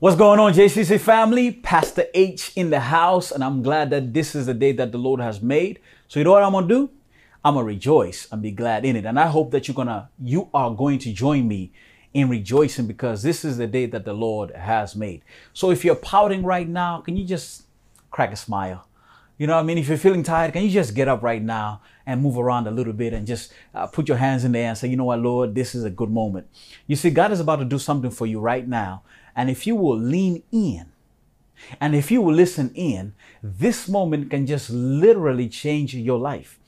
What's going on, JCC family? Pastor H in the house, and I'm glad that this is the day that the Lord has made. So you know what I'm gonna do? I'm gonna rejoice and be glad in it. And I hope that you're gonna, you are going to join me in rejoicing because this is the day that the Lord has made. So if you're pouting right now, can you just crack a smile? You know what I mean? If you're feeling tired, can you just get up right now and move around a little bit and just uh, put your hands in the air and say, you know what, Lord, this is a good moment. You see, God is about to do something for you right now. And if you will lean in, and if you will listen in, this moment can just literally change your life.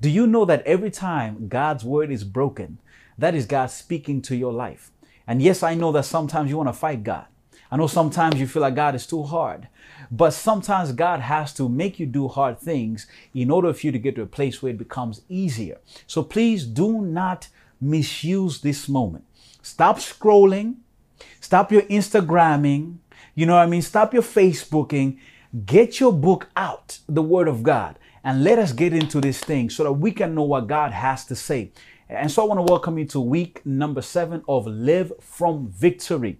Do you know that every time God's word is broken, that is God speaking to your life? And yes, I know that sometimes you want to fight God. I know sometimes you feel like God is too hard, but sometimes God has to make you do hard things in order for you to get to a place where it becomes easier. So please do not misuse this moment. Stop scrolling. Stop your Instagramming. You know what I mean? Stop your Facebooking. Get your book out, the Word of God, and let us get into this thing so that we can know what God has to say. And so I want to welcome you to week number seven of Live from Victory.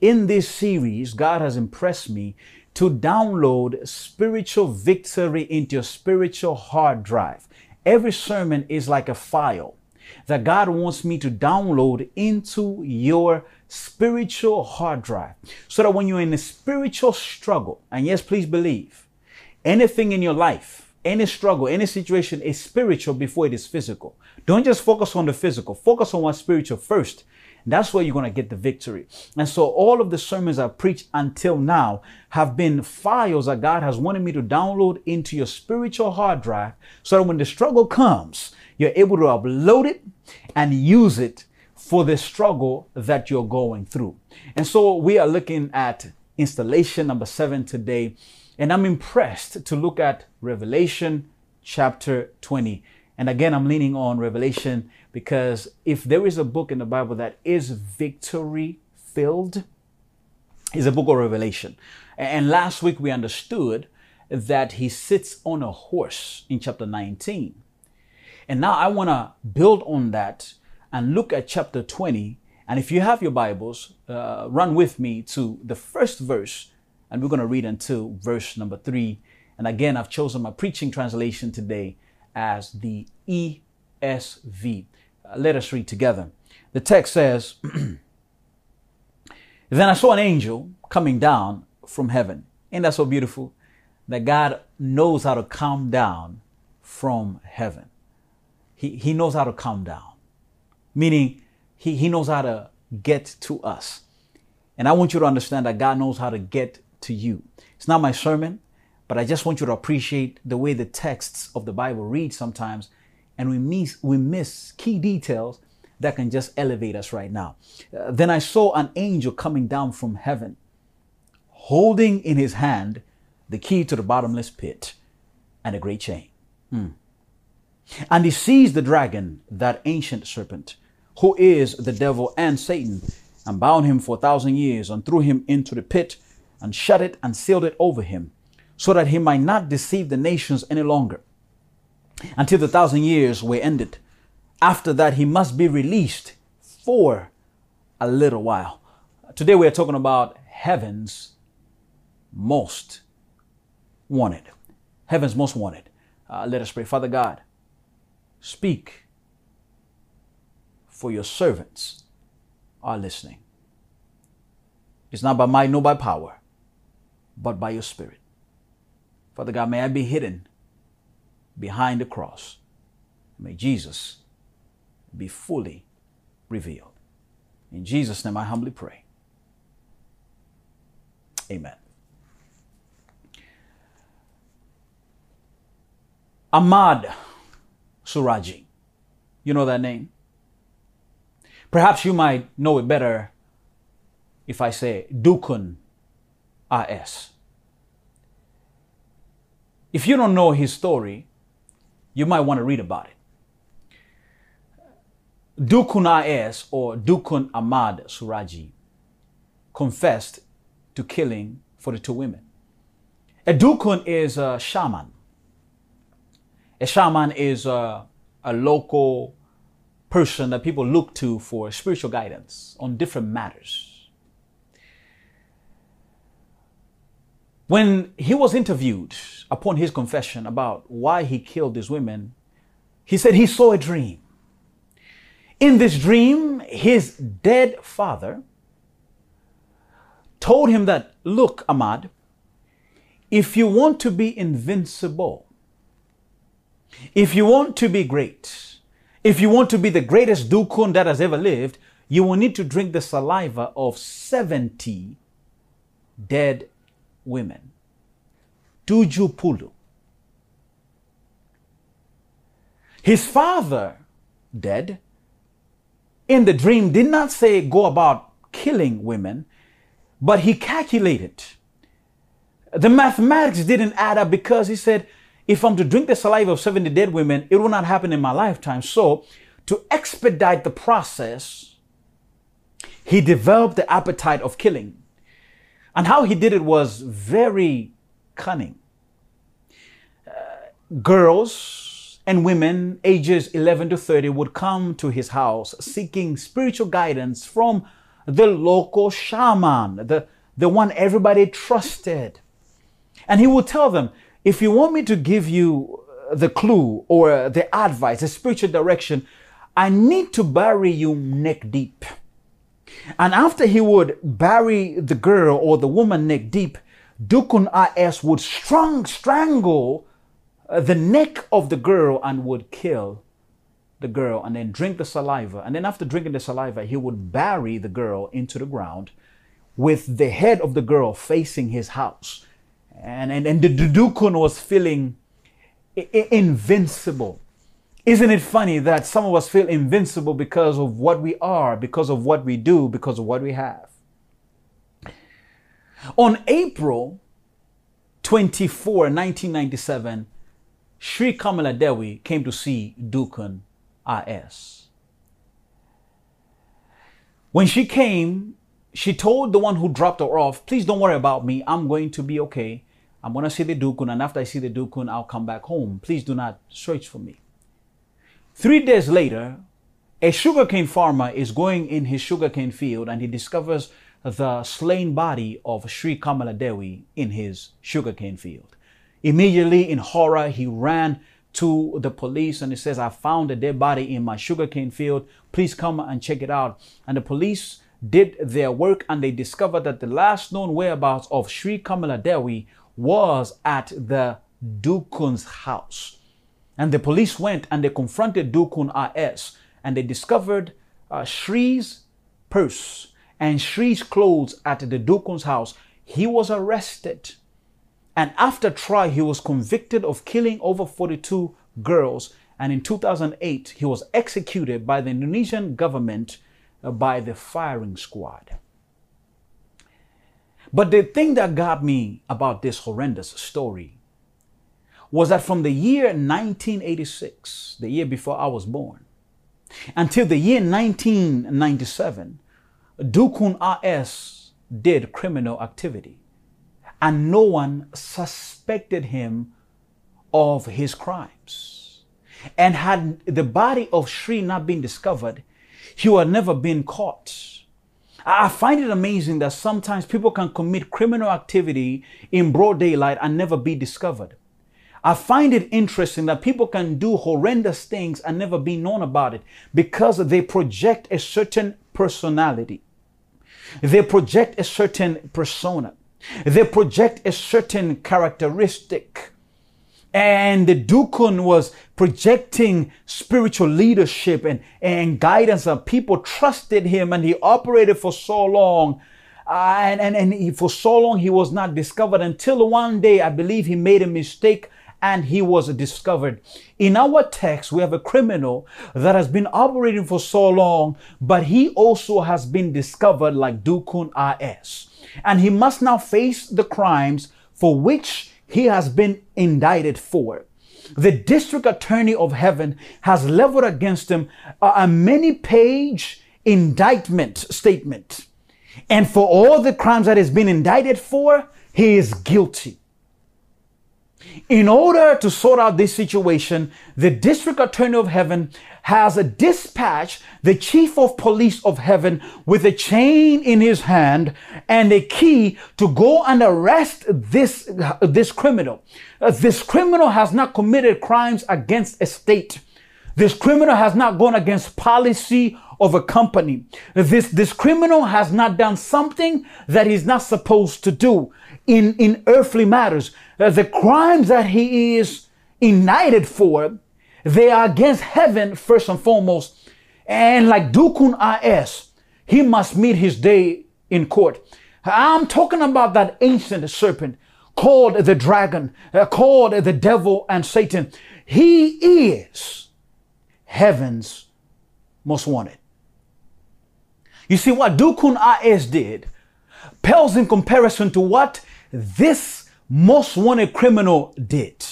In this series, God has impressed me to download spiritual victory into your spiritual hard drive. Every sermon is like a file that God wants me to download into your spiritual hard drive so that when you're in a spiritual struggle, and yes, please believe anything in your life, any struggle, any situation is spiritual before it is physical. Don't just focus on the physical, focus on what's spiritual first. That's where you're going to get the victory. And so all of the sermons I've preached until now have been files that God has wanted me to download into your spiritual hard drive so that when the struggle comes, you're able to upload it and use it for the struggle that you're going through. And so we are looking at installation number seven today. And I'm impressed to look at Revelation chapter 20. And again, I'm leaning on Revelation because if there is a book in the Bible that is victory filled, is a book of Revelation. And last week we understood that he sits on a horse in chapter 19. And now I want to build on that and look at chapter 20. And if you have your Bibles, uh, run with me to the first verse, and we're going to read until verse number three. And again, I've chosen my preaching translation today as the ESV. Uh, let us read together. The text says, Then I saw an angel coming down from heaven. Ain't that so beautiful? That God knows how to come down from heaven. He, he knows how to calm down, meaning he, he knows how to get to us. And I want you to understand that God knows how to get to you. It's not my sermon, but I just want you to appreciate the way the texts of the Bible read sometimes, and we miss, we miss key details that can just elevate us right now. Uh, then I saw an angel coming down from heaven, holding in his hand the key to the bottomless pit and a great chain. Hmm. And he seized the dragon, that ancient serpent, who is the devil and Satan, and bound him for a thousand years, and threw him into the pit, and shut it and sealed it over him, so that he might not deceive the nations any longer, until the thousand years were ended. After that, he must be released for a little while. Today, we are talking about heaven's most wanted. Heaven's most wanted. Uh, let us pray. Father God, Speak, for your servants are listening. It's not by might nor by power, but by your spirit. Father God, may I be hidden behind the cross. May Jesus be fully revealed. In Jesus' name I humbly pray. Amen. Ahmad Suradji. You know that name? Perhaps you might know it better if I say Dukun AS. If you don't know his story, you might want to read about it. Dukun AS or Dukun Ahmad Suradji confessed to killing 42 women. A Dukun is a shaman a shaman is a, a local person that people look to for spiritual guidance on different matters. When he was interviewed upon his confession about why he killed these women, he said he saw a dream. In this dream, his dead father told him that, Look, Ahmad, if you want to be invincible, if you want to be great, if you want to be the greatest dukun that has ever lived, you will need to drink the saliva of 70 dead women. Tujuh puluh. His father, dead, in the dream did not say go about killing women, but he calculated. The mathematics didn't add up because he said, if I'm to drink the saliva of 70 dead women, it will not happen in my lifetime. So, to expedite the process, he developed the appetite of killing. And how he did it was very cunning. Uh, girls and women ages 11 to 30 would come to his house seeking spiritual guidance from the local shaman, the, the one everybody trusted. And he would tell them, if you want me to give you the clue or the advice, the spiritual direction, I need to bury you neck deep. And after he would bury the girl or the woman neck deep, Dukun AS would strong strangle uh, the neck of the girl and would kill the girl and then drink the saliva. And then after drinking the saliva, he would bury the girl into the ground with the head of the girl facing his house. And, and, and the Dukun was feeling invincible. Isn't it funny that some of us feel invincible because of what we are, because of what we do, because of what we have? On April 24, 1997, Sri Kamala Dewi came to see Dukun AS. When she came, she told the one who dropped her off, please don't worry about me. I'm going to be okay. I'm going to see the Dukun, and after I see the Dukun, I'll come back home. Please do not search for me. Three days later, a sugarcane farmer is going in his sugarcane field and he discovers the slain body of Sri Kamala Dewi in his sugarcane field. Immediately, in horror, he ran to the police and he says, I found a dead body in my sugarcane field. Please come and check it out. And the police did their work and they discovered that the last known whereabouts of Sri Kamala Dewi was at the Dukun's house. And the police went and they confronted Dukun AS and they discovered uh, purse and Shri's clothes at the Dukun's house. He was arrested. And after trial, he was convicted of killing over 42 girls. And in 2008, he was executed by the Indonesian government by the firing squad. But the thing that got me about this horrendous story was that from the year 1986, the year before I was born, until the year 1997, Dukun AS did criminal activity and no one suspected him of his crimes. And had the body of Shri not been discovered, would have never been caught. I find it amazing that sometimes people can commit criminal activity in broad daylight and never be discovered. I find it interesting that people can do horrendous things and never be known about it because they project a certain personality. They project a certain persona. They project a certain characteristic. And the Dukun was projecting spiritual leadership and, and guidance, and people trusted him, and he operated for so long. Uh, and and, and he, for so long, he was not discovered until one day, I believe he made a mistake and he was discovered. In our text, we have a criminal that has been operating for so long, but he also has been discovered like Dukun AS. And he must now face the crimes for which he has been indicted for. The district attorney of heaven has leveled against him a many page indictment statement. And for all the crimes that he's been indicted for, he is guilty. In order to sort out this situation, the district attorney of heaven has dispatched the chief of police of heaven with a chain in his hand and a key to go and arrest this, this criminal. Uh, this criminal has not committed crimes against a state. This criminal has not gone against policy of a company. This, this criminal has not done something that he's not supposed to do in, in earthly matters. Uh, the crimes that he is indicted for, they are against heaven first and foremost. And like Dukun AS, he must meet his day in court. I'm talking about that ancient serpent called the dragon, uh, called the devil and Satan. He is heaven's most wanted. You see, what Dukun AS did pales in comparison to what this most wanted criminal did.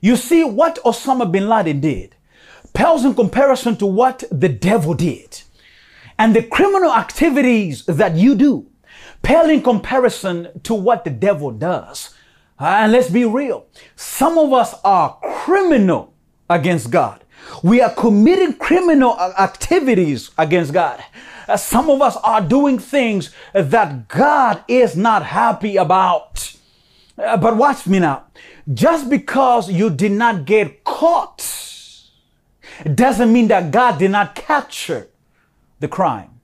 You see, what Osama bin Laden did pales in comparison to what the devil did. And the criminal activities that you do pale in comparison to what the devil does. Uh, and let's be real. Some of us are criminal against God. We are committing criminal activities against God. Some of us are doing things that God is not happy about. Uh, but watch me now. Just because you did not get caught doesn't mean that God did not capture the crime.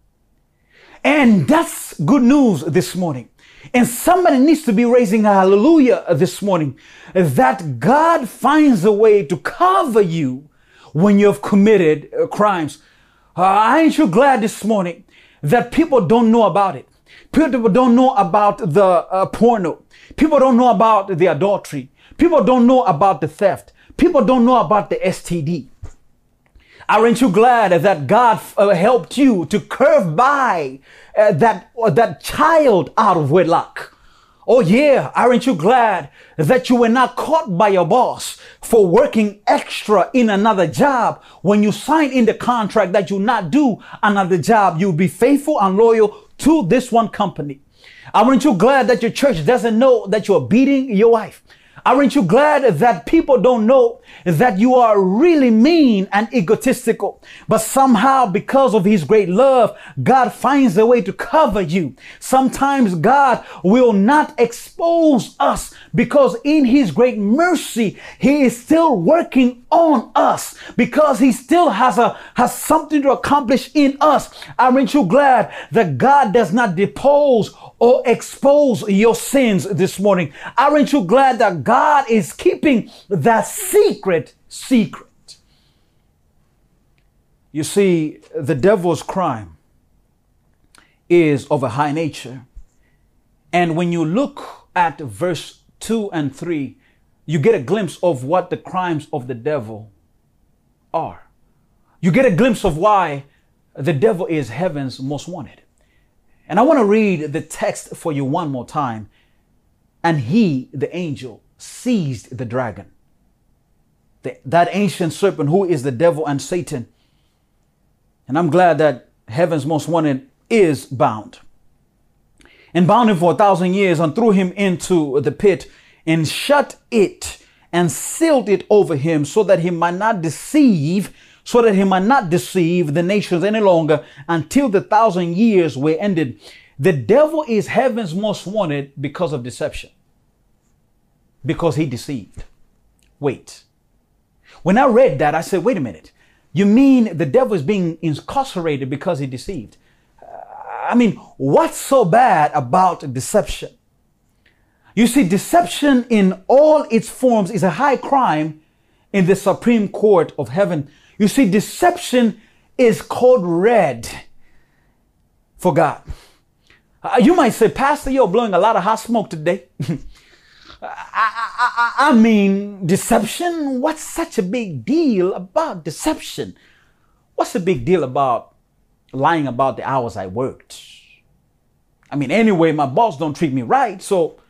And that's good news this morning. And somebody needs to be raising a hallelujah this morning that God finds a way to cover you when you have committed uh, crimes. Uh, aren't you glad this morning that people don't know about it? People don't know about the uh, porno. People don't know about the adultery. People don't know about the theft. People don't know about the STD. Aren't you glad that God uh, helped you to curve by uh, that, uh, that child out of wedlock? Oh yeah, aren't you glad that you were not caught by your boss for working extra in another job when you signed in the contract that you not do another job, you'll be faithful and loyal to this one company. Aren't you glad that your church doesn't know that you're beating your wife? Aren't you glad that people don't know that you are really mean and egotistical? But somehow, because of His great love, God finds a way to cover you. Sometimes God will not expose us because in His great mercy, He is still working on us because He still has a, has something to accomplish in us. Aren't you glad that God does not depose or expose your sins this morning. Aren't you glad that God is keeping that secret secret? You see, the devil's crime is of a high nature. And when you look at verse 2 and 3, you get a glimpse of what the crimes of the devil are. You get a glimpse of why the devil is heaven's most wanted. And I want to read the text for you one more time. And he, the angel, seized the dragon, the, that ancient serpent who is the devil and Satan. And I'm glad that heaven's most wanted is bound. And bound him for a thousand years and threw him into the pit and shut it and sealed it over him so that he might not deceive so that he might not deceive the nations any longer until the thousand years were ended. The devil is heaven's most wanted because of deception, because he deceived. Wait. When I read that, I said, wait a minute. You mean the devil is being incarcerated because he deceived? I mean, what's so bad about deception? You see, deception in all its forms is a high crime in the Supreme Court of Heaven. You see, deception is code red for God. Uh, you might say, Pastor, you're blowing a lot of hot smoke today. I, I, I, I mean, deception? What's such a big deal about deception? What's the big deal about lying about the hours I worked? I mean, anyway, my boss don't treat me right. So,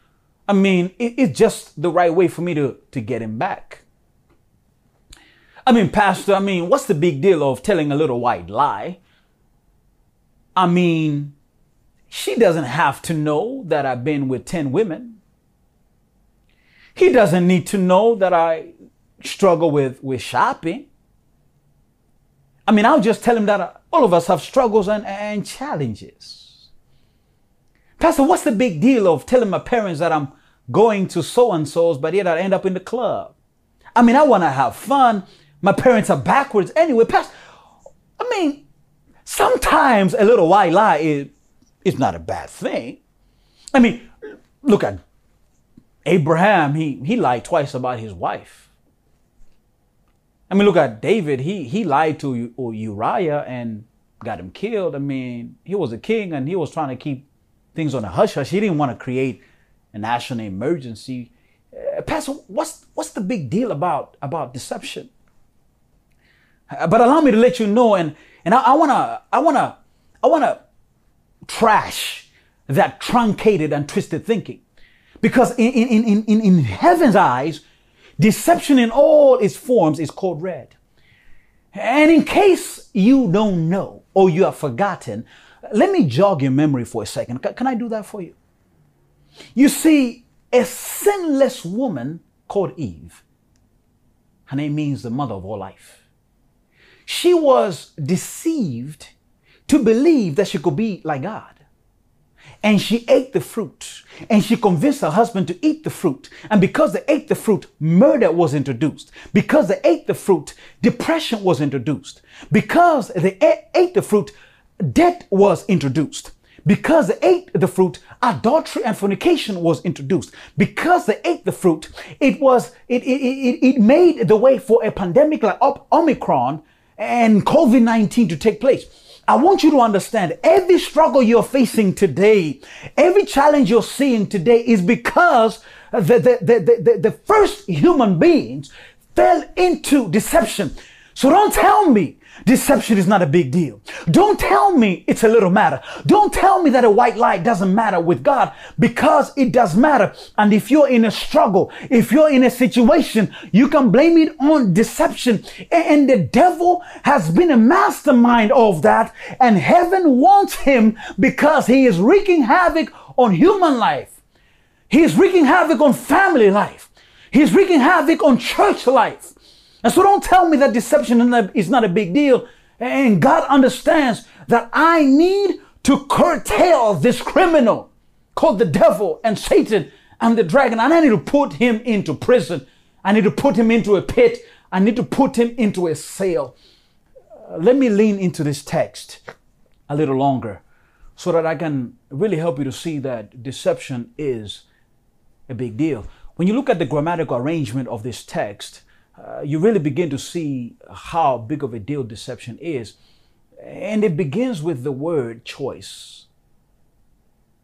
I mean, it, it's just the right way for me to, to get him back. I mean, Pastor, I mean, what's the big deal of telling a little white lie? I mean, she doesn't have to know that I've been with 10 women. He doesn't need to know that I struggle with, with shopping. I mean, I'll just tell him that uh, all of us have struggles and, and challenges. Pastor, what's the big deal of telling my parents that I'm going to so and so's, but yet I end up in the club? I mean, I want to have fun. My parents are backwards anyway. Pastor, I mean, sometimes a little white lie is, is not a bad thing. I mean, look at Abraham. He, he lied twice about his wife. I mean, look at David. He he lied to Uriah and got him killed. I mean, he was a king and he was trying to keep things on a hush hush. He didn't want to create a national emergency. Uh, Pastor, what's what's the big deal about about deception? Uh, but allow me to let you know, and and I, I wanna I wanna I wanna trash that truncated and twisted thinking, because in in in in, in heaven's eyes Deception in all its forms is called red. And in case you don't know or you have forgotten, let me jog your memory for a second. Can I do that for you? You see, a sinless woman called Eve, her name means the mother of all life. She was deceived to believe that she could be like God and she ate the fruit and she convinced her husband to eat the fruit. And because they ate the fruit, murder was introduced. Because they ate the fruit, depression was introduced. Because they ate the fruit, debt was introduced. Because they ate the fruit, adultery and fornication was introduced. Because they ate the fruit, it was it it, it, it made the way for a pandemic like Omicron and COVID-19 to take place. I want you to understand every struggle you're facing today, every challenge you're seeing today is because the, the, the, the, the first human beings fell into deception. So don't tell me Deception is not a big deal. Don't tell me it's a little matter. Don't tell me that a white lie doesn't matter with God because it does matter. And if you're in a struggle, if you're in a situation, you can blame it on deception. And the devil has been a mastermind of that. And heaven wants him because he is wreaking havoc on human life. He is wreaking havoc on family life. He's wreaking havoc on church life. And so don't tell me that deception is not a big deal. And God understands that I need to curtail this criminal called the devil and Satan and the dragon. And I need to put him into prison. I need to put him into a pit. I need to put him into a cell. Uh, let me lean into this text a little longer so that I can really help you to see that deception is a big deal. When you look at the grammatical arrangement of this text, uh, you really begin to see how big of a deal deception is. And it begins with the word choice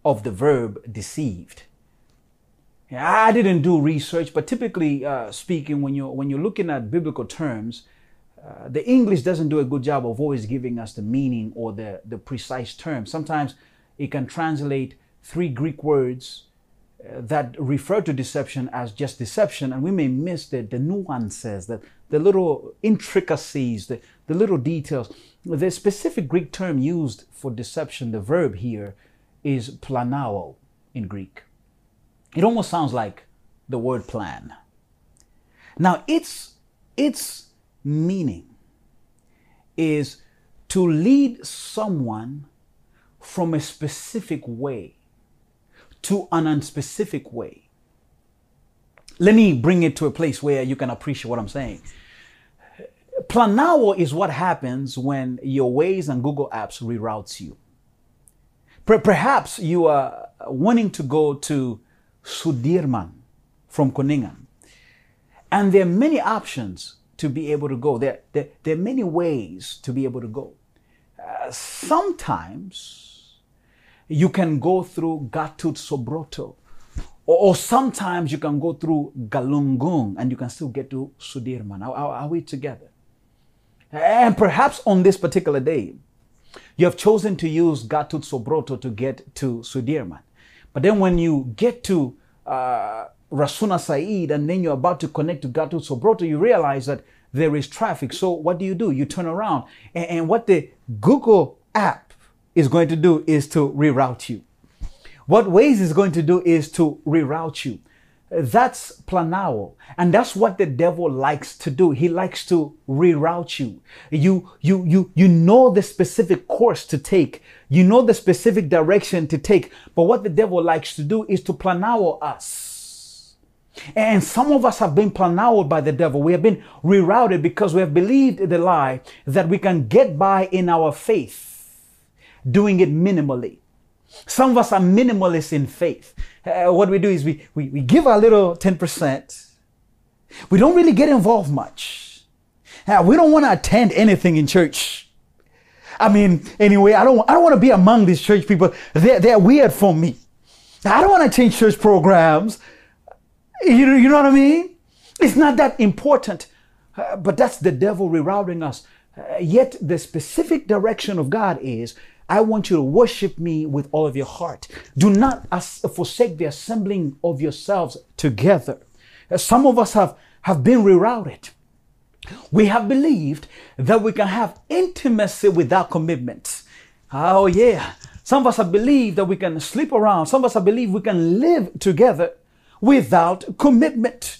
of the verb deceived. I didn't do research, but typically uh, speaking, when you're when you're looking at biblical terms, uh, the English doesn't do a good job of always giving us the meaning or the the precise term. Sometimes it can translate three Greek words that refer to deception as just deception, and we may miss the, the nuances, the, the little intricacies, the, the little details. The specific Greek term used for deception, the verb here, is planao in Greek. It almost sounds like the word plan. Now, its, its meaning is to lead someone from a specific way to an unspecific way. Let me bring it to a place where you can appreciate what I'm saying. Planao is what happens when your Waze and Google Maps reroutes you. Perhaps you are wanting to go to Sudirman from Kuningan. And there are many options to be able to go. There, there, there are many ways to be able to go. Uh, sometimes you can go through Gatot Subroto. Or, or, sometimes you can go through Galungung and you can still get to Sudirman. Are, are, are we together? And perhaps on this particular day, you have chosen to use Gatot Subroto to get to Sudirman. But then when you get to uh, Rasuna Said and then you're about to connect to Gatot Subroto, you realize that there is traffic. So what do you do? You turn around. And, and what the Google app is going to do is to reroute you. What Waze is going to do is to reroute you. that's planao. And that's what the devil likes to do. He likes to reroute you. You, you, you, you know the specific course to take. You know the specific direction to take. But what the devil likes to do is to planao us. And some of us have been planaoed by the devil. We have been rerouted because we have believed the lie that we can get by in our faith, doing it minimally. Some of us are minimalists in faith. Uh, what we do is we, we, we give our little 10%. We don't really get involved much. Uh, we don't want to attend anything in church. I mean, anyway, I don't, I don't want to be among these church people. They're, they're weird for me. I don't want to change church programs. You know, you know what I mean? It's not that important. Uh, but that's the devil rerouting us. Uh, yet the specific direction of God is I want you to worship me with all of your heart. Do not forsake the assembling of yourselves together. Some of us have, have been rerouted. We have believed that we can have intimacy without commitment. Oh, yeah. Some of us have believed that we can sleep around. Some of us have believed we can live together without commitment.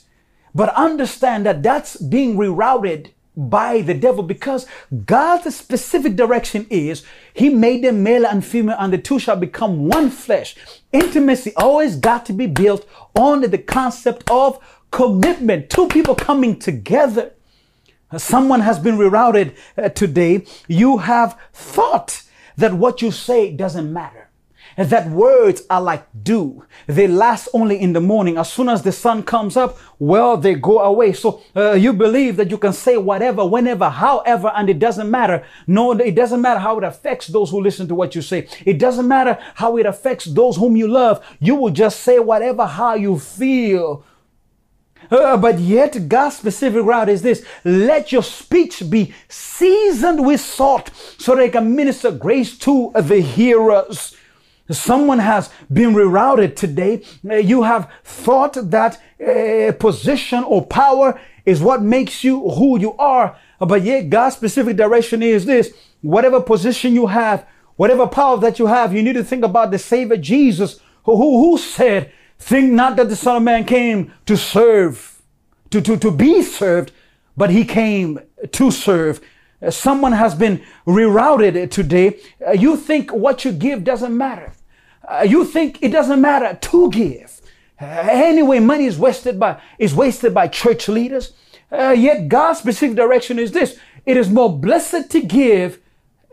But understand that that's being rerouted by the devil because God's specific direction is He made them male and female, and the two shall become one flesh. Intimacy always got to be built on the concept of commitment. Two people coming together. Someone has been rerouted uh, today. You have thought that what you say doesn't matter that words are like dew. They last only in the morning. As soon as the sun comes up, well, they go away. So uh, you believe that you can say whatever, whenever, however, and it doesn't matter. No, it doesn't matter how it affects those who listen to what you say. It doesn't matter how it affects those whom you love. You will just say whatever, how you feel. Uh, but yet, God's specific route is this let your speech be seasoned with salt so they can minister grace to the hearers. Someone has been rerouted today. Uh, you have thought that a uh, position or power is what makes you who you are. But yet God's specific direction is this. Whatever position you have, whatever power that you have, you need to think about the Savior Jesus who, who, who said, think not that the Son of Man came to serve, to, to, to be served, but he came to serve. Someone has been rerouted today. Uh, you think what you give doesn't matter. Uh, you think it doesn't matter to give. Uh, anyway, money is wasted by is wasted by church leaders. Uh, yet God's specific direction is this: it is more blessed to give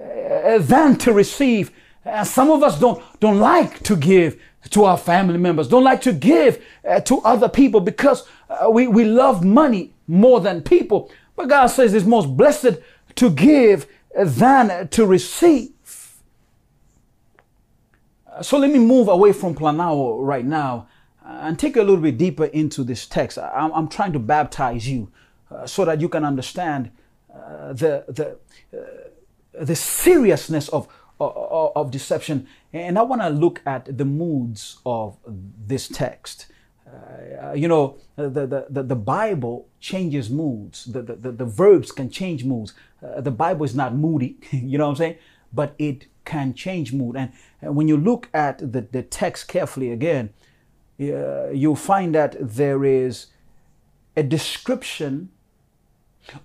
uh, than to receive. Uh, some of us don't don't like to give to our family members, don't like to give to other people because we we love money more than people. But God says it's most blessed to give than to receive. So let me move away from Planao right now and take a little bit deeper into this text. I'm, trying to baptize you uh, so that you can understand uh, the, the, uh, the seriousness of, of, of, deception. And I want to look at the moods of this text. Uh, you know, the, the, the, Bible changes moods. The, the, the, verbs can change moods. Uh, the Bible is not moody, you know what I'm saying? But it can change mood. And, and when you look at the, the text carefully again, uh, you'll find that there is a description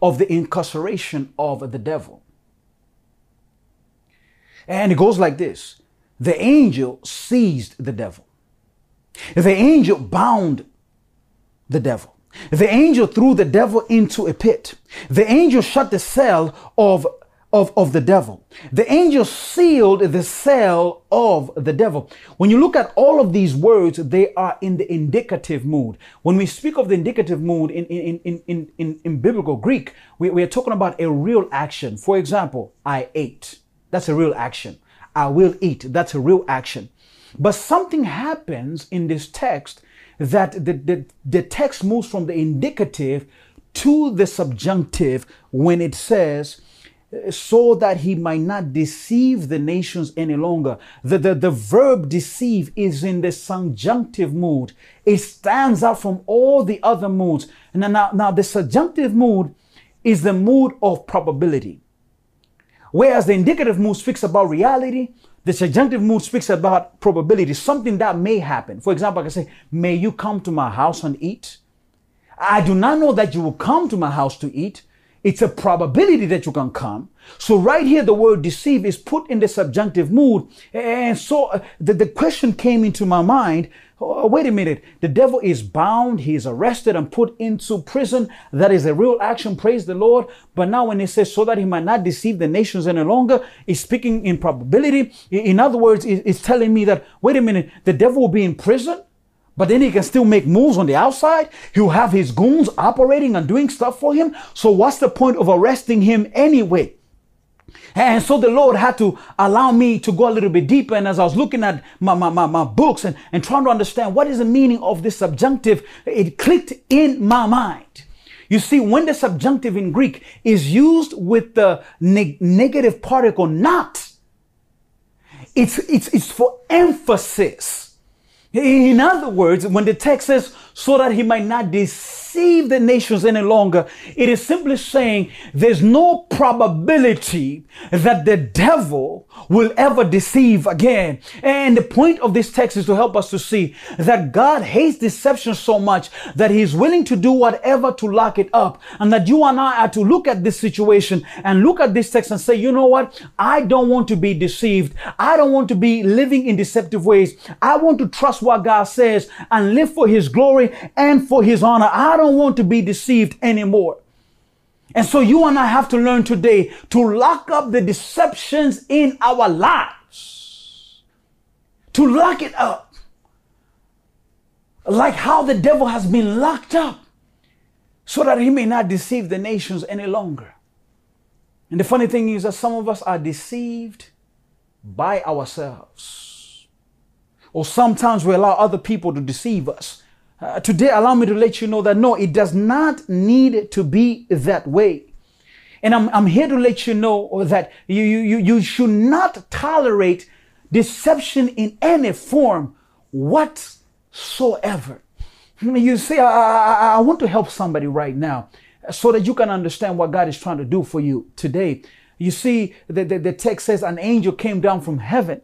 of the incarceration of the devil. And it goes like this The angel seized the devil, the angel bound the devil. The angel threw the devil into a pit. The angel shut the cell of of, of the devil. The angel sealed the cell of the devil. When you look at all of these words, they are in the indicative mood. When we speak of the indicative mood in, in, in, in, in, in biblical Greek, we, we are talking about a real action. For example, I ate. That's a real action. I will eat. That's a real action. But something happens in this text that the, the, the text moves from the indicative to the subjunctive when it says, so that he might not deceive the nations any longer. The, the, the verb deceive is in the subjunctive mood. It stands out from all the other moods. Now, now, now the subjunctive mood is the mood of probability. Whereas the indicative mood speaks about reality, the subjunctive mood speaks about probability, something that may happen. For example, I can say, May you come to my house and eat. I do not know that you will come to my house to eat. It's a probability that you can come. So right here, the word deceive is put in the subjunctive mood. And so uh, the, the question came into my mind. Oh, oh, wait a minute. The devil is bound. He is arrested and put into prison. That is a real action. Praise the Lord. But now when he says so that he might not deceive the nations any longer, it's speaking in probability. In other words, it's telling me that, wait a minute, the devil will be in prison. But then he can still make moves on the outside. He'll have his goons operating and doing stuff for him. So what's the point of arresting him anyway? And so the Lord had to allow me to go a little bit deeper. And as I was looking at my, my, my, my, books and, and trying to understand what is the meaning of this subjunctive, it clicked in my mind. You see, when the subjunctive in Greek is used with the neg- negative particle not, it's, it's, it's for emphasis. In other words, when the text says, so that he might not deceive the nations any longer, it is simply saying there's no probability that the devil will ever deceive again. And the point of this text is to help us to see that God hates deception so much that he's willing to do whatever to lock it up. And that you and I are to look at this situation and look at this text and say, you know what? I don't want to be deceived. I don't want to be living in deceptive ways. I want to trust what God says and live for his glory and for his honor. I don't want to be deceived anymore. And so you and I have to learn today to lock up the deceptions in our lives. To lock it up. Like how the devil has been locked up so that he may not deceive the nations any longer. And the funny thing is that some of us are deceived by ourselves. Or sometimes we allow other people to deceive us uh, today, allow me to let you know that no, it does not need to be that way. And I'm, I'm here to let you know that you, you, you should not tolerate deception in any form whatsoever. You see, I, I, I want to help somebody right now so that you can understand what God is trying to do for you today. You see, the, the, the text says an angel came down from heaven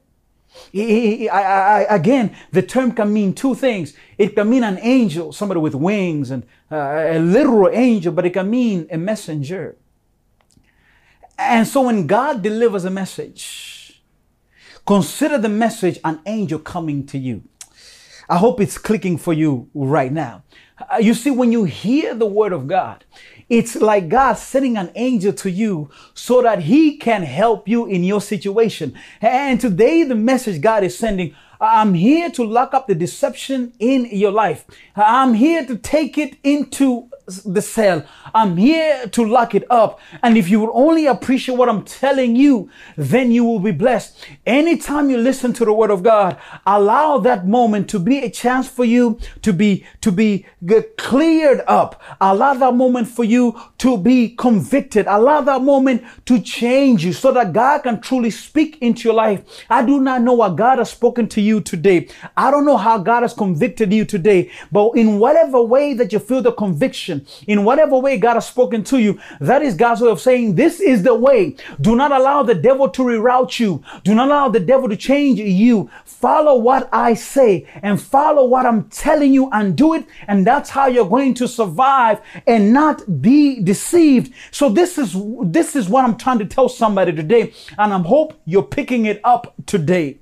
again, the term can mean two things. It can mean an angel, somebody with wings, and uh, a literal angel, but it can mean a messenger. And so when God delivers a message, consider the message an angel coming to you. I hope it's clicking for you right now. Uh, you see, when you hear the word of God, it's like God sending an angel to you so that he can help you in your situation. And today, the message God is sending I'm here to lock up the deception in your life. I'm here to take it into the cell. I'm here to lock it up. And if you will only appreciate what I'm telling you, then you will be blessed. Anytime you listen to the word of God, allow that moment to be a chance for you to be, to be cleared up. Allow that moment for you to be convicted. Allow that moment to change you so that God can truly speak into your life. I do not know what God has spoken to you today. I don't know how God has convicted you today, but in whatever way that you feel the conviction, in whatever way God has spoken to you, that is God's way of saying, This is the way. Do not allow the devil to reroute you. Do not allow the devil to change you. Follow what I say and follow what I'm telling you and do it. And that's how you're going to survive and not be deceived. So this is, this is what I'm trying to tell somebody today. And I hope you're picking it up today.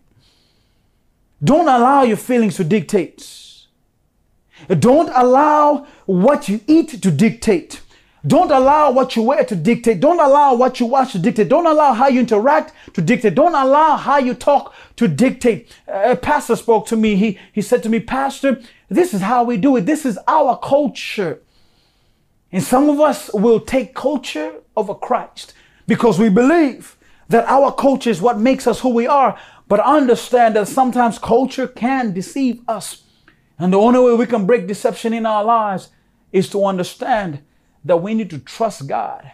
Don't allow your feelings to dictate. Don't allow what you eat to dictate. Don't allow what you wear to dictate. Don't allow what you watch to dictate. Don't allow how you interact to dictate. Don't allow how you talk to dictate. A pastor spoke to me. He, he said to me, Pastor, this is how we do it. This is our culture. And some of us will take culture over Christ because we believe that our culture is what makes us who we are. But understand that sometimes culture can deceive us. And the only way we can break deception in our lives is to understand that we need to trust God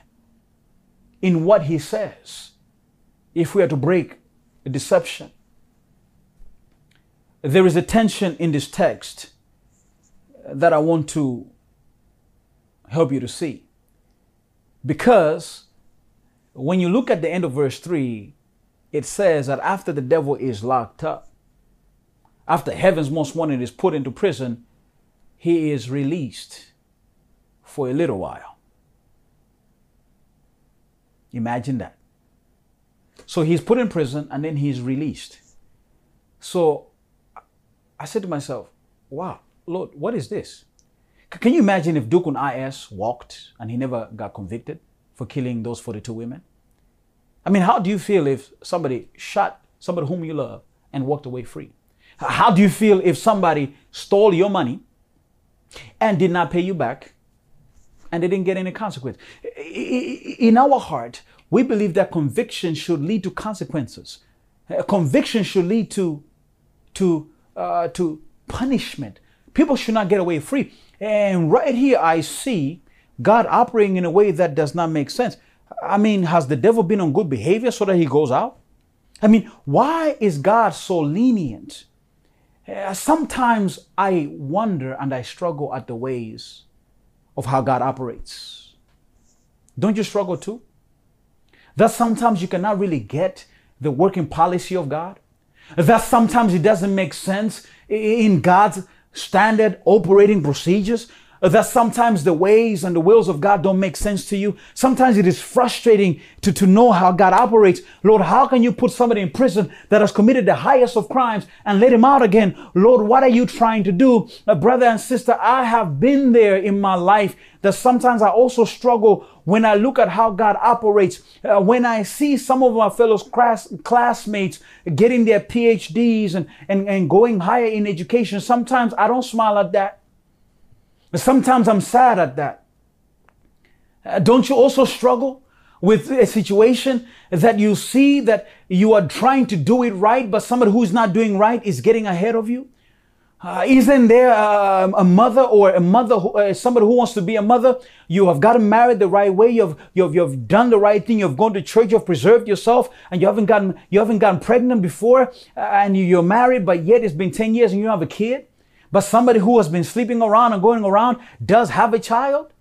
in what He says if we are to break deception. There is a tension in this text that I want to help you to see. Because when you look at the end of verse 3, it says that after the devil is locked up, after heaven's most wanted is put into prison, he is released for a little while. Imagine that. So he's put in prison and then he's released. So I said to myself, wow, Lord, what is this? Can you imagine if Dukun IS walked and he never got convicted for killing those 42 women? I mean, how do you feel if somebody shot somebody whom you love and walked away free? How do you feel if somebody stole your money and did not pay you back and they didn't get any consequence? In our heart, we believe that conviction should lead to consequences. Conviction should lead to, to, uh, to punishment. People should not get away free. And right here, I see God operating in a way that does not make sense. I mean, has the devil been on good behavior so that he goes out? I mean, why is God so lenient? Uh, sometimes I wonder and I struggle at the ways of how God operates. Don't you struggle too? That sometimes you cannot really get the working policy of God. That sometimes it doesn't make sense in God's standard operating procedures that sometimes the ways and the wills of God don't make sense to you. Sometimes it is frustrating to, to know how God operates. Lord, how can you put somebody in prison that has committed the highest of crimes and let him out again? Lord, what are you trying to do? Uh, brother and sister, I have been there in my life that sometimes I also struggle when I look at how God operates. Uh, when I see some of my fellow class, classmates getting their PhDs and, and, and going higher in education, sometimes I don't smile at that. But sometimes I'm sad at that. Uh, don't you also struggle with a situation that you see that you are trying to do it right, but somebody who's not doing right is getting ahead of you? Uh, isn't there a, a, mother or a mother, who, uh, somebody who wants to be a mother? You have gotten married the right way. You've, you've, you've done the right thing. You've gone to church. You've preserved yourself and you haven't gotten, you haven't gotten pregnant before uh, and you're married, but yet it's been 10 years and you have a kid. But somebody who has been sleeping around and going around does have a child?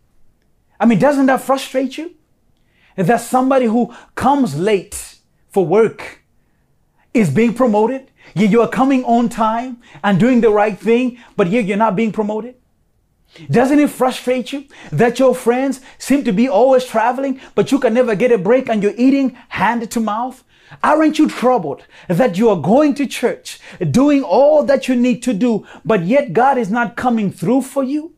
I mean, doesn't that frustrate you? That somebody who comes late for work is being promoted, yet you are coming on time and doing the right thing, but yet you're not being promoted? Doesn't it frustrate you that your friends seem to be always traveling, but you can never get a break and you're eating hand to mouth? Aren't you troubled that you are going to church, doing all that you need to do, but yet God is not coming through for you?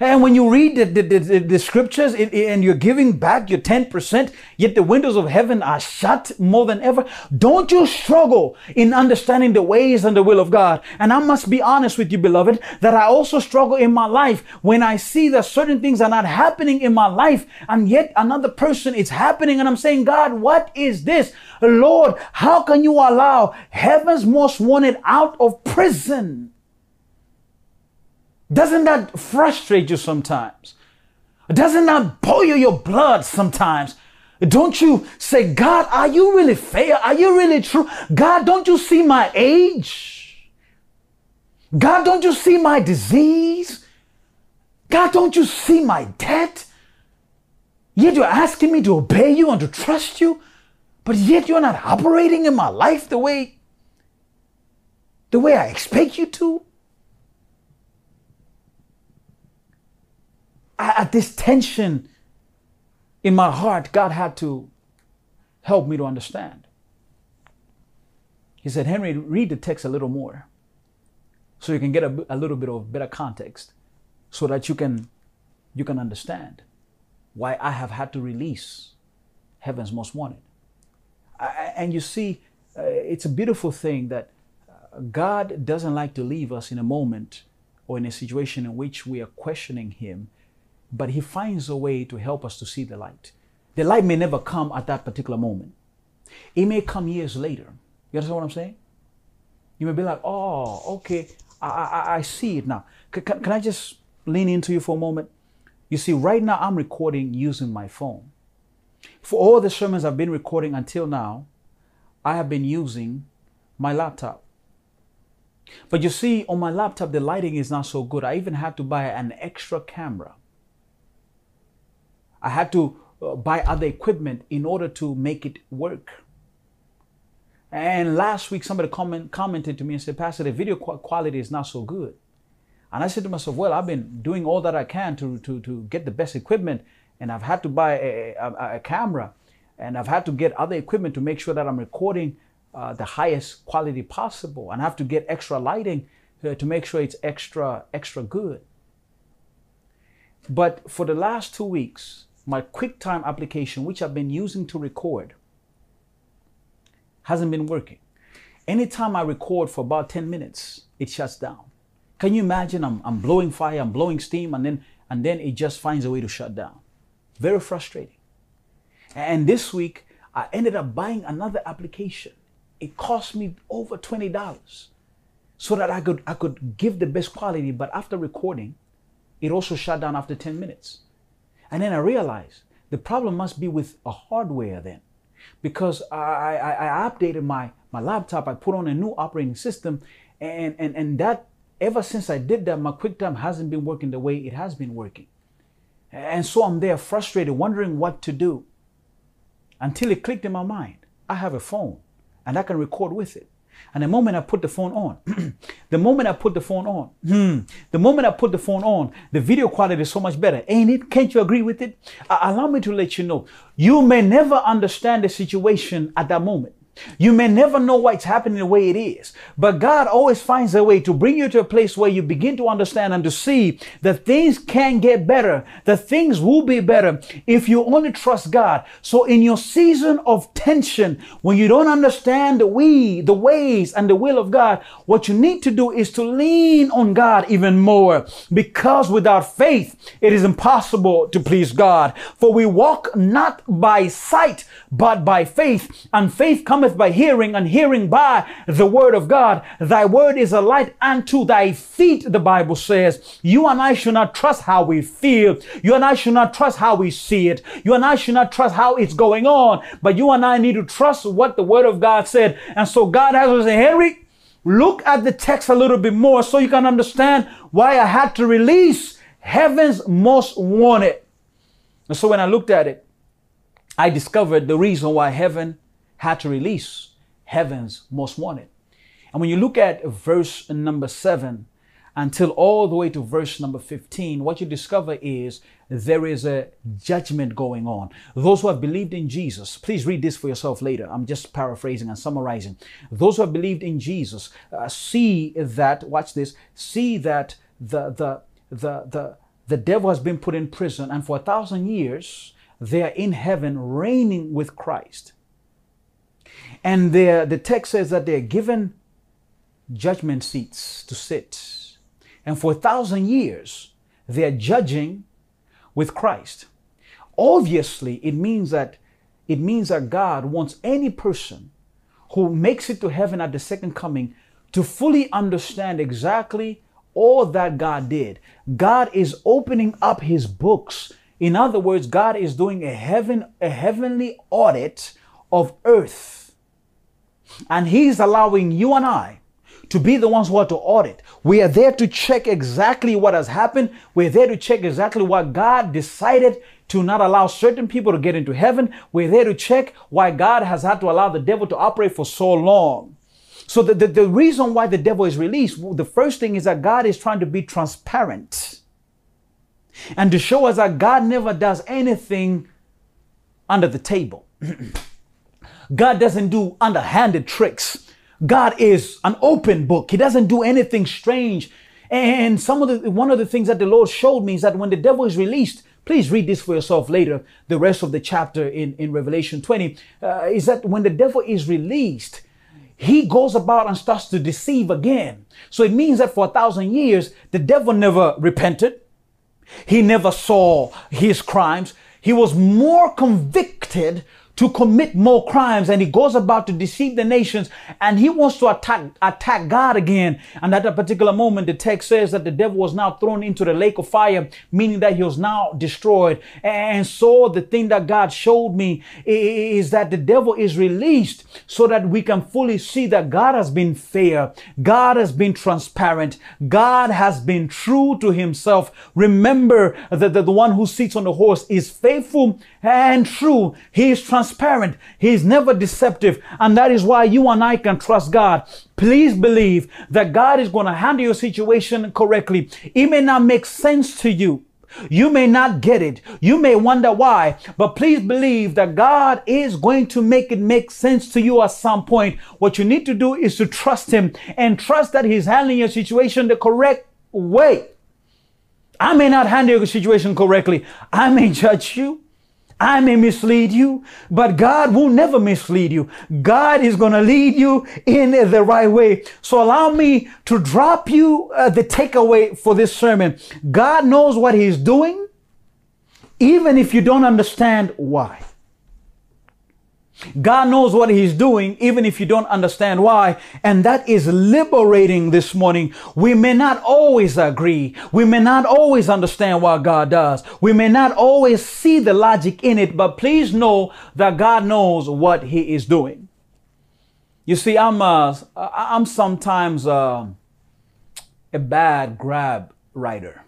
And when you read the, the, the, the scriptures it, and you're giving back your 10%, yet the windows of heaven are shut more than ever, don't you struggle in understanding the ways and the will of God? And I must be honest with you, beloved, that I also struggle in my life when I see that certain things are not happening in my life and yet another person is happening and I'm saying, God, what is this? Lord, how can you allow heaven's most wanted out of prison? Doesn't that frustrate you sometimes? Doesn't that boil your blood sometimes? Don't you say, God, are you really fair? Are you really true? God, don't you see my age? God, don't you see my disease? God, don't you see my debt? Yet you're asking me to obey you and to trust you, but yet you're not operating in my life the way the way I expect you to. At this tension in my heart, God had to help me to understand. He said, Henry, read the text a little more so you can get a, a little bit of better context so that you can you can understand why I have had to release heaven's most wanted. I, and you see, uh, it's a beautiful thing that uh, God doesn't like to leave us in a moment or in a situation in which we are questioning Him but he finds a way to help us to see the light. The light may never come at that particular moment. It may come years later. You understand what I'm saying? You may be like, oh, okay, I, I, I see it now. Can, can I just lean into you for a moment? You see, right now I'm recording using my phone. For all the sermons I've been recording until now, I have been using my laptop. But you see, on my laptop, the lighting is not so good. I even had to buy an extra camera I had to uh, buy other equipment in order to make it work. And last week, somebody comment, commented to me and said, Pastor, the video quality is not so good. And I said to myself, well, I've been doing all that I can to, to, to get the best equipment, and I've had to buy a, a, a camera, and I've had to get other equipment to make sure that I'm recording uh, the highest quality possible, and I have to get extra lighting uh, to make sure it's extra, extra good. But for the last two weeks, my QuickTime application, which I've been using to record, hasn't been working. Anytime I record for about 10 minutes, it shuts down. Can you imagine? I'm, I'm blowing fire, I'm blowing steam, and then and then it just finds a way to shut down. Very frustrating. And this week, I ended up buying another application. It cost me over $20 so that I could I could give the best quality, but after recording, it also shut down after 10 minutes. And then I realized the problem must be with a hardware then. Because I, I, I updated my, my laptop, I put on a new operating system, and, and, and that ever since I did that, my QuickTime hasn't been working the way it has been working. And so I'm there frustrated, wondering what to do. Until it clicked in my mind. I have a phone and I can record with it. And the moment I put the phone on, the moment I put the phone on, hmm, the moment I put the phone on, the video quality is so much better. Ain't it? Can't you agree with it? Uh, allow me to let you know. You may never understand the situation at that moment. You may never know why it's happening the way it is, but God always finds a way to bring you to a place where you begin to understand and to see that things can get better, that things will be better if you only trust God. So in your season of tension, when you don't understand the the ways and the will of God, what you need to do is to lean on God even more because without faith, it is impossible to please God. For we walk not by sight, but by faith and faith cometh cometh by hearing, and hearing by the word of God. Thy word is a light unto thy feet, the Bible says. You and I should not trust how we feel. You and I should not trust how we see it. You and I should not trust how it's going on. But you and I need to trust what the word of God said. And so God has to say, Henry, look at the text a little bit more so you can understand why I had to release heaven's most wanted. And so when I looked at it, I discovered the reason why heaven had to release heaven's most wanted. And when you look at verse number seven until all the way to verse number 15, what you discover is there is a judgment going on. Those who have believed in Jesus, please read this for yourself later. I'm just paraphrasing and summarizing. Those who have believed in Jesus uh, see that, watch this, see that the, the, the, the, the devil has been put in prison and for a thousand years they are in heaven reigning with Christ. And the text says that they're given judgment seats to sit. And for a thousand years, they're judging with Christ. Obviously, it means that it means that God wants any person who makes it to heaven at the second coming to fully understand exactly all that God did. God is opening up his books. In other words, God is doing a heaven a heavenly audit of earth and He's allowing you and I to be the ones who are to audit. We are there to check exactly what has happened. We're there to check exactly what God decided to not allow certain people to get into heaven. We're there to check why God has had to allow the devil to operate for so long. So the, the, the reason why the devil is released, the first thing is that God is trying to be transparent and to show us that God never does anything under the table. God doesn't do underhanded tricks. God is an open book. He doesn't do anything strange. And some of the one of the things that the Lord showed me is that when the devil is released, please read this for yourself later. The rest of the chapter in, in Revelation 20 uh, is that when the devil is released, he goes about and starts to deceive again. So it means that for a thousand years, the devil never repented. He never saw his crimes. He was more convicted to commit more crimes and he goes about to deceive the nations and he wants to attack, attack God again. And at that particular moment, the text says that the devil was now thrown into the lake of fire, meaning that he was now destroyed. And so the thing that God showed me is that the devil is released so that we can fully see that God has been fair. God has been transparent. God has been true to himself. Remember that the, one who sits on the horse is faithful and true. He is transparent. He is never deceptive. And that is why you and I can trust God. Please believe that God is going to handle your situation correctly. It may not make sense to you. You may not get it. You may wonder why, but please believe that God is going to make it make sense to you at some point. What you need to do is to trust Him and trust that He's handling your situation the correct way. I may not handle your situation correctly. I may judge you. I may mislead you, but God will never mislead you. God is going to lead you in the right way. So allow me to drop you uh, the takeaway for this sermon. God knows what he's doing, even if you don't understand why. God knows what He's doing, even if you don't understand why. And that is liberating this morning. We may not always agree. We may not always understand what God does. We may not always see the logic in it, but please know that God knows what He is doing. You see, I'm, uh, I'm sometimes uh, a bad grab rider.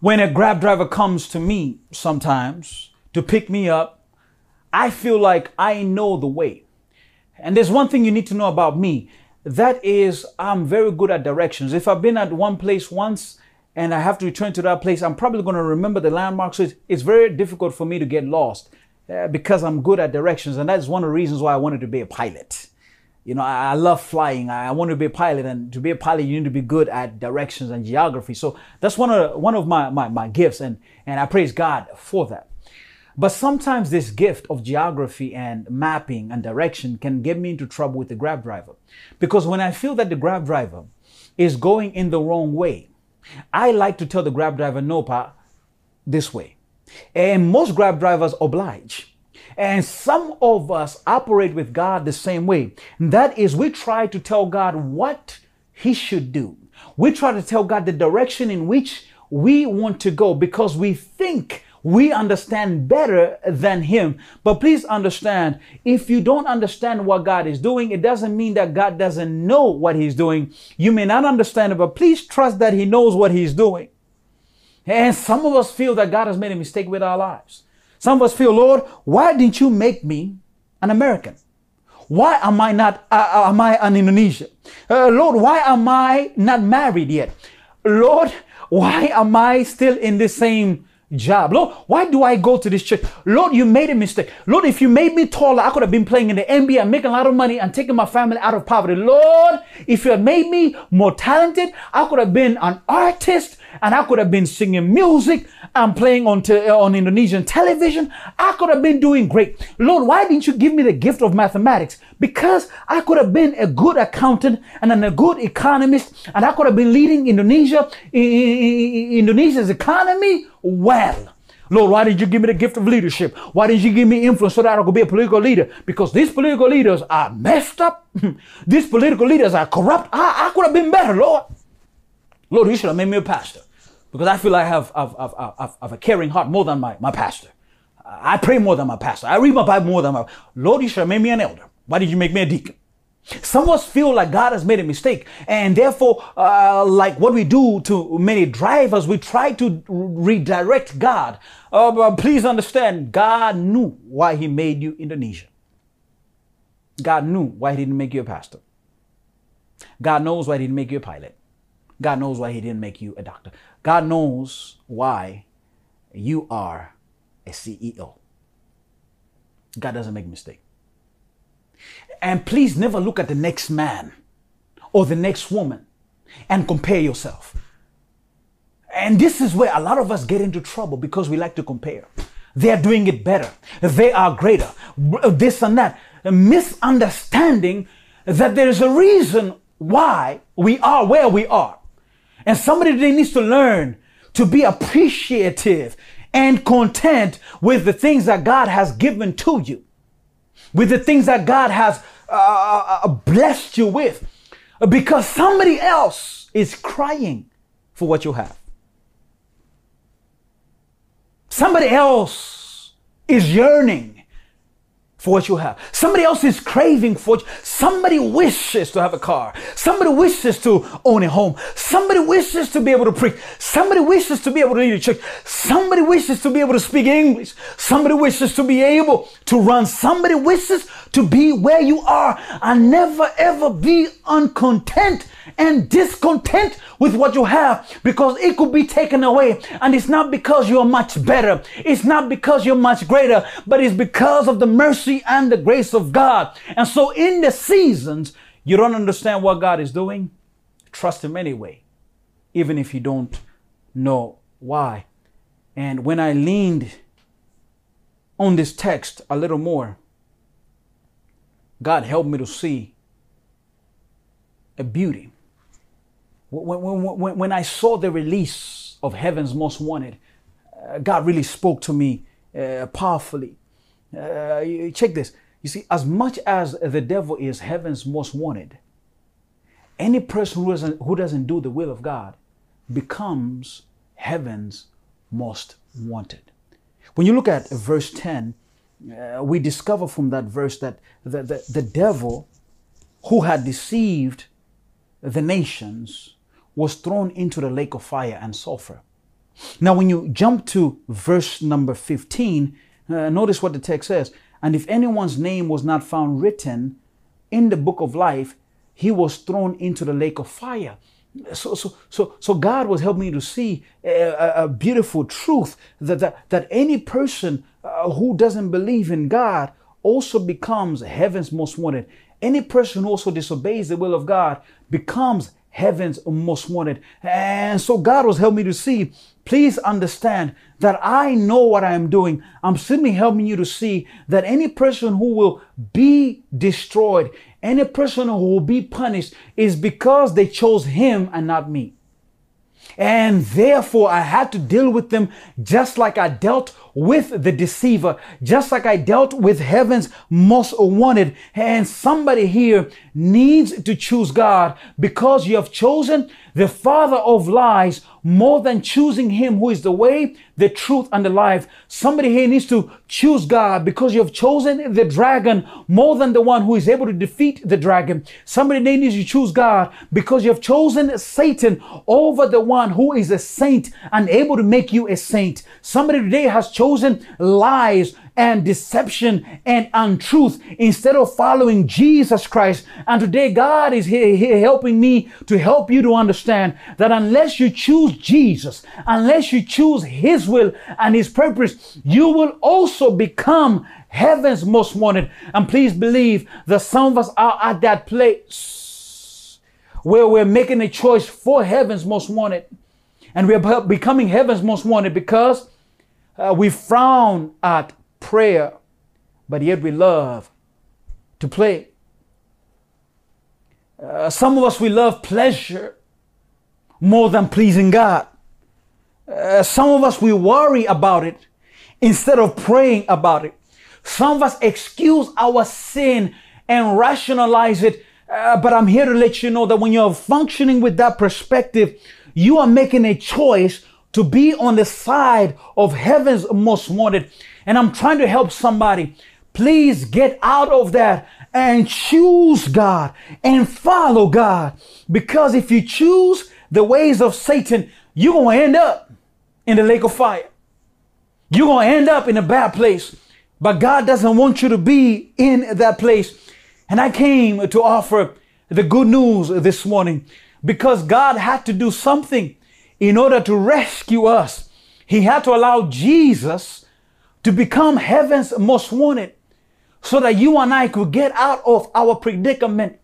When a grab driver comes to me sometimes to pick me up, I feel like I know the way. And there's one thing you need to know about me. That is, I'm very good at directions. If I've been at one place once and I have to return to that place, I'm probably going to remember the landmarks. So it's, very difficult for me to get lost uh, because I'm good at directions. And that's one of the reasons why I wanted to be a pilot. You know, I, I love flying. I, I want to be a pilot. And to be a pilot, you need to be good at directions and geography. So that's one of, one of my, my, my gifts. And, and I praise God for that. But sometimes this gift of geography and mapping and direction can get me into trouble with the grab driver. Because when I feel that the grab driver is going in the wrong way, I like to tell the grab driver, no, pa, this way. And most grab drivers oblige. And some of us operate with God the same way. And that is, we try to tell God what He should do. We try to tell God the direction in which we want to go because we think we understand better than him. But please understand, if you don't understand what God is doing, it doesn't mean that God doesn't know what he's doing. You may not understand it, but please trust that he knows what he's doing. And some of us feel that God has made a mistake with our lives. Some of us feel, Lord, why didn't you make me an American? Why am I not, uh, uh am I an Indonesian? Uh, Lord, why am I not married yet? Lord, why am I still in the same job. Lord, why do I go to this church? Lord, you made a mistake. Lord, if you made me taller, I could have been playing in the NBA and making a lot of money and taking my family out of poverty. Lord, if you had made me more talented, I could have been an artist and I could have been singing music and playing on, te- uh, on Indonesian television. I could have been doing great. Lord, why didn't you give me the gift of mathematics? Because I could have been a good accountant and a good economist and I could have been leading Indonesia, Indonesia's economy well. Lord, why did you give me the gift of leadership? Why did you give me influence so that I could be a political leader? Because these political leaders are messed up. these political leaders are corrupt. I, I could have been better, Lord. Lord, you should have made me a pastor because I feel like I have, have, have, have, have a caring heart more than my, my pastor. I pray more than my pastor. I read my Bible more than my Lord, you should have made me an elder. Why did you make me a deacon? Some of us feel like God has made a mistake, and therefore, uh, like what we do to many drivers, we try to redirect God. Uh, but please understand, God knew why He made you Indonesian. God knew why He didn't make you a pastor. God knows why He didn't make you a pilot. God knows why He didn't make you a doctor. God knows why you are a CEO. God doesn't make mistake. And please never look at the next man or the next woman and compare yourself. And this is where a lot of us get into trouble because we like to compare. They are doing it better. They are greater. This and that. A misunderstanding that there is a reason why we are where we are. And somebody today needs to learn to be appreciative and content with the things that God has given to you, with the things that God has uh, uh, uh blessed you with, because somebody else is crying for what you have. Somebody else is yearning for what you have. Somebody else is craving for it. Somebody wishes to have a car. Somebody wishes to own a home. Somebody wishes to be able to preach. Somebody wishes to be able to lead a church. Somebody wishes to be able to speak English. Somebody wishes to be able to run. Somebody wishes to be where you are and never ever be uncontent and discontent with what you have because it could be taken away. And it's not because you're much better. It's not because you're much greater, but it's because of the mercy and the grace of God. And so in the seasons, you don't understand what God is doing. Trust Him anyway, even if you don't know why. And when I leaned on this text a little more, God helped me to see a beauty when, when, when, when I saw the release of Heaven's Most Wanted, uh, God really spoke to me uh, powerfully. Uh, check this. You see, as much as the devil is Heaven's Most Wanted, any person who doesn't, who doesn't do the will of God becomes Heaven's Most Wanted. When you look at verse 10, uh, we discover from that verse that the, the, the devil who had deceived the nations was thrown into the lake of fire and sulfur. Now, when you jump to verse number 15, uh, notice what the text says. And if anyone's name was not found written in the book of life, he was thrown into the lake of fire. So, so, so, so God was helping me to see a, a beautiful truth that, that, that any person uh, who doesn't believe in God also becomes heaven's most wanted. Any person who also disobeys the will of God becomes heaven's most wanted. And so God was helping me to see, please understand that I know what I am doing. I'm simply helping you to see that any person who will be destroyed, any person who will be punished is because they chose him and not me. And therefore, I had to deal with them just like I dealt with the deceiver, just like I dealt with heaven's most wanted. And somebody here needs to choose God because you have chosen the father of lies more than choosing him who is the way, the truth, and the life. Somebody here needs to choose God because you have chosen the dragon more than the one who is able to defeat the dragon. Somebody today needs to choose God because you have chosen Satan over the one who is a saint and able to make you a saint. Somebody today has chosen lies and deception and untruth instead of following Jesus Christ. And today God is here, here helping me to help you to understand that unless you choose Jesus, unless you choose His will and His purpose, you will also become heaven's most wanted. And please believe that some of us are at that place where we're making a choice for heaven's most wanted. And we're becoming heaven's most wanted because uh, we frown at prayer, but yet we love to play. Uh, some of us, we love pleasure more than pleasing God. Uh, some of us, we worry about it instead of praying about it. Some of us excuse our sin and rationalize it. Uh, but I'm here to let you know that when you're functioning with that perspective, you are making a choice to be on the side of heaven's most wanted. And I'm trying to help somebody. Please get out of that and choose God and follow God. Because if you choose the ways of Satan, you're going to end up in the lake of fire. You're going to end up in a bad place. But God doesn't want you to be in that place. And I came to offer the good news this morning because God had to do something in order to rescue us. He had to allow Jesus to become heaven's most wanted so that you and I could get out of our predicament.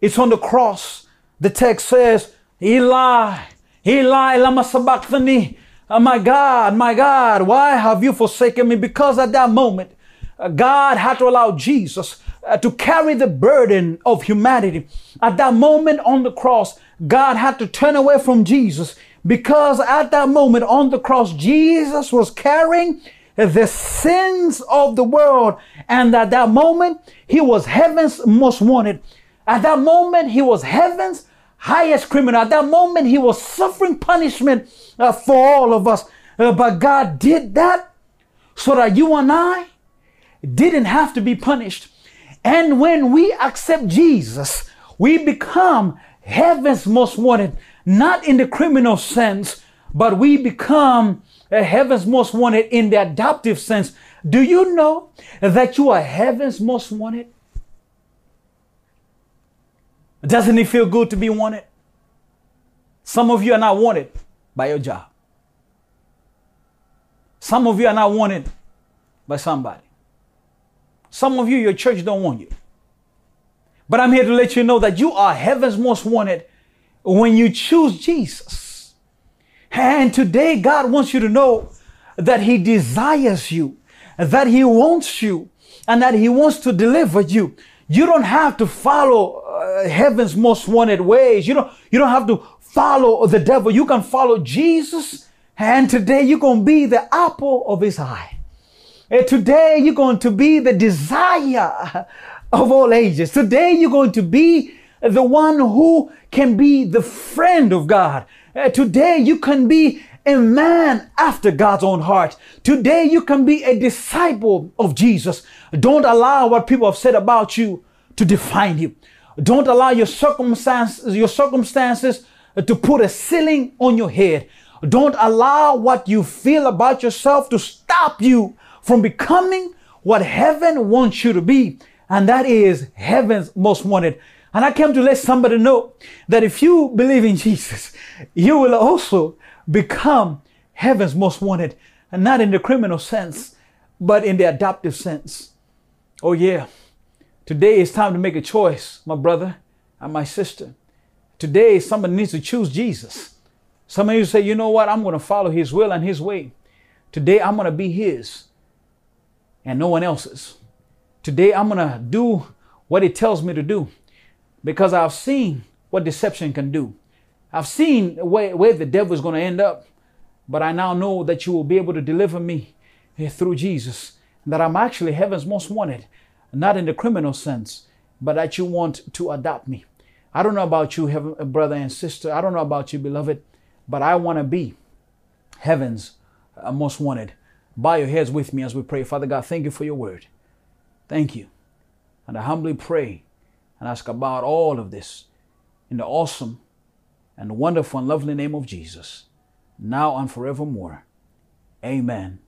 It's on the cross. The text says, Eli, Eli, lama sabachthani. Oh my God, my God, why have you forsaken me? Because at that moment, uh, God had to allow Jesus uh, to carry the burden of humanity. At that moment on the cross, God had to turn away from Jesus Because at that moment on the cross, Jesus was carrying the sins of the world. And at that moment, he was heaven's most wanted. At that moment, he was heaven's highest criminal. At that moment, he was suffering punishment uh, for all of us. Uh, but God did that so that you and I didn't have to be punished. And when we accept Jesus, we become heaven's most wanted, not in the criminal sense, but we become uh, heaven's most wanted in the adoptive sense. Do you know that you are heaven's most wanted? Doesn't it feel good to be wanted? Some of you are not wanted by your job. Some of you are not wanted by somebody. Some of you, your church don't want you. But I'm here to let you know that you are heaven's most wanted when you choose Jesus. And today, God wants you to know that He desires you, that He wants you, and that He wants to deliver you. You don't have to follow uh, heaven's most wanted ways. You don't, you don't have to follow the devil. You can follow Jesus. And today you're going to be the apple of his eye. And today you're going to be the desire of all ages. Today you're going to be the one who can be the friend of God. Uh, today you can be a man after God's own heart. Today you can be a disciple of Jesus. Don't allow what people have said about you to define you. Don't allow your circumstances, your circumstances to put a ceiling on your head. Don't allow what you feel about yourself to stop you from becoming what heaven wants you to be and that is heaven's most wanted. And I came to let somebody know that if you believe in Jesus, you will also become heaven's most wanted, and not in the criminal sense, but in the adoptive sense. Oh, yeah. Today is time to make a choice, my brother and my sister. Today, somebody needs to choose Jesus. Some of you say, you know what? I'm going to follow his will and his way. Today, I'm going to be his and no one else's. Today I'm going to do what He tells me to do because I've seen what deception can do. I've seen where, where the devil is going to end up, but I now know that you will be able to deliver me through Jesus, that I'm actually heaven's most wanted, not in the criminal sense, but that you want to adopt me. I don't know about you, heaven, brother and sister. I don't know about you, beloved, but I want to be heaven's uh, most wanted. Bow your heads with me as we pray. Father God, thank you for your word. Thank you. And I humbly pray and ask about all of this in the awesome and wonderful and lovely name of Jesus, now and forevermore. Amen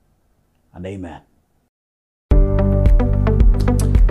and amen.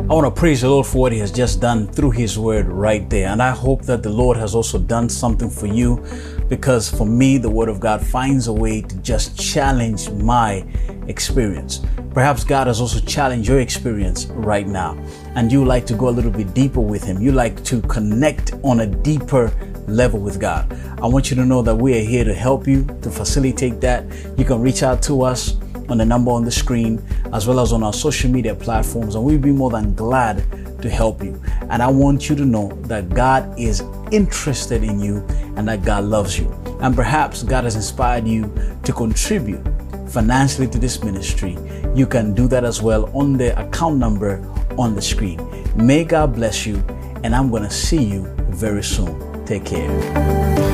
I want to praise the Lord for what He has just done through His word right there. And I hope that the Lord has also done something for you because for me, the word of God finds a way to just challenge my experience. Perhaps God has also challenged your experience right now and you like to go a little bit deeper with Him. You like to connect on a deeper level with God. I want you to know that we are here to help you, to facilitate that. You can reach out to us on the number on the screen, as well as on our social media platforms, and we'd be more than glad to help you. And I want you to know that God is interested in you and that God loves you. And perhaps God has inspired you to contribute financially to this ministry. You can do that as well on the account number on the screen. May God bless you, and I'm going to see you very soon. Take care.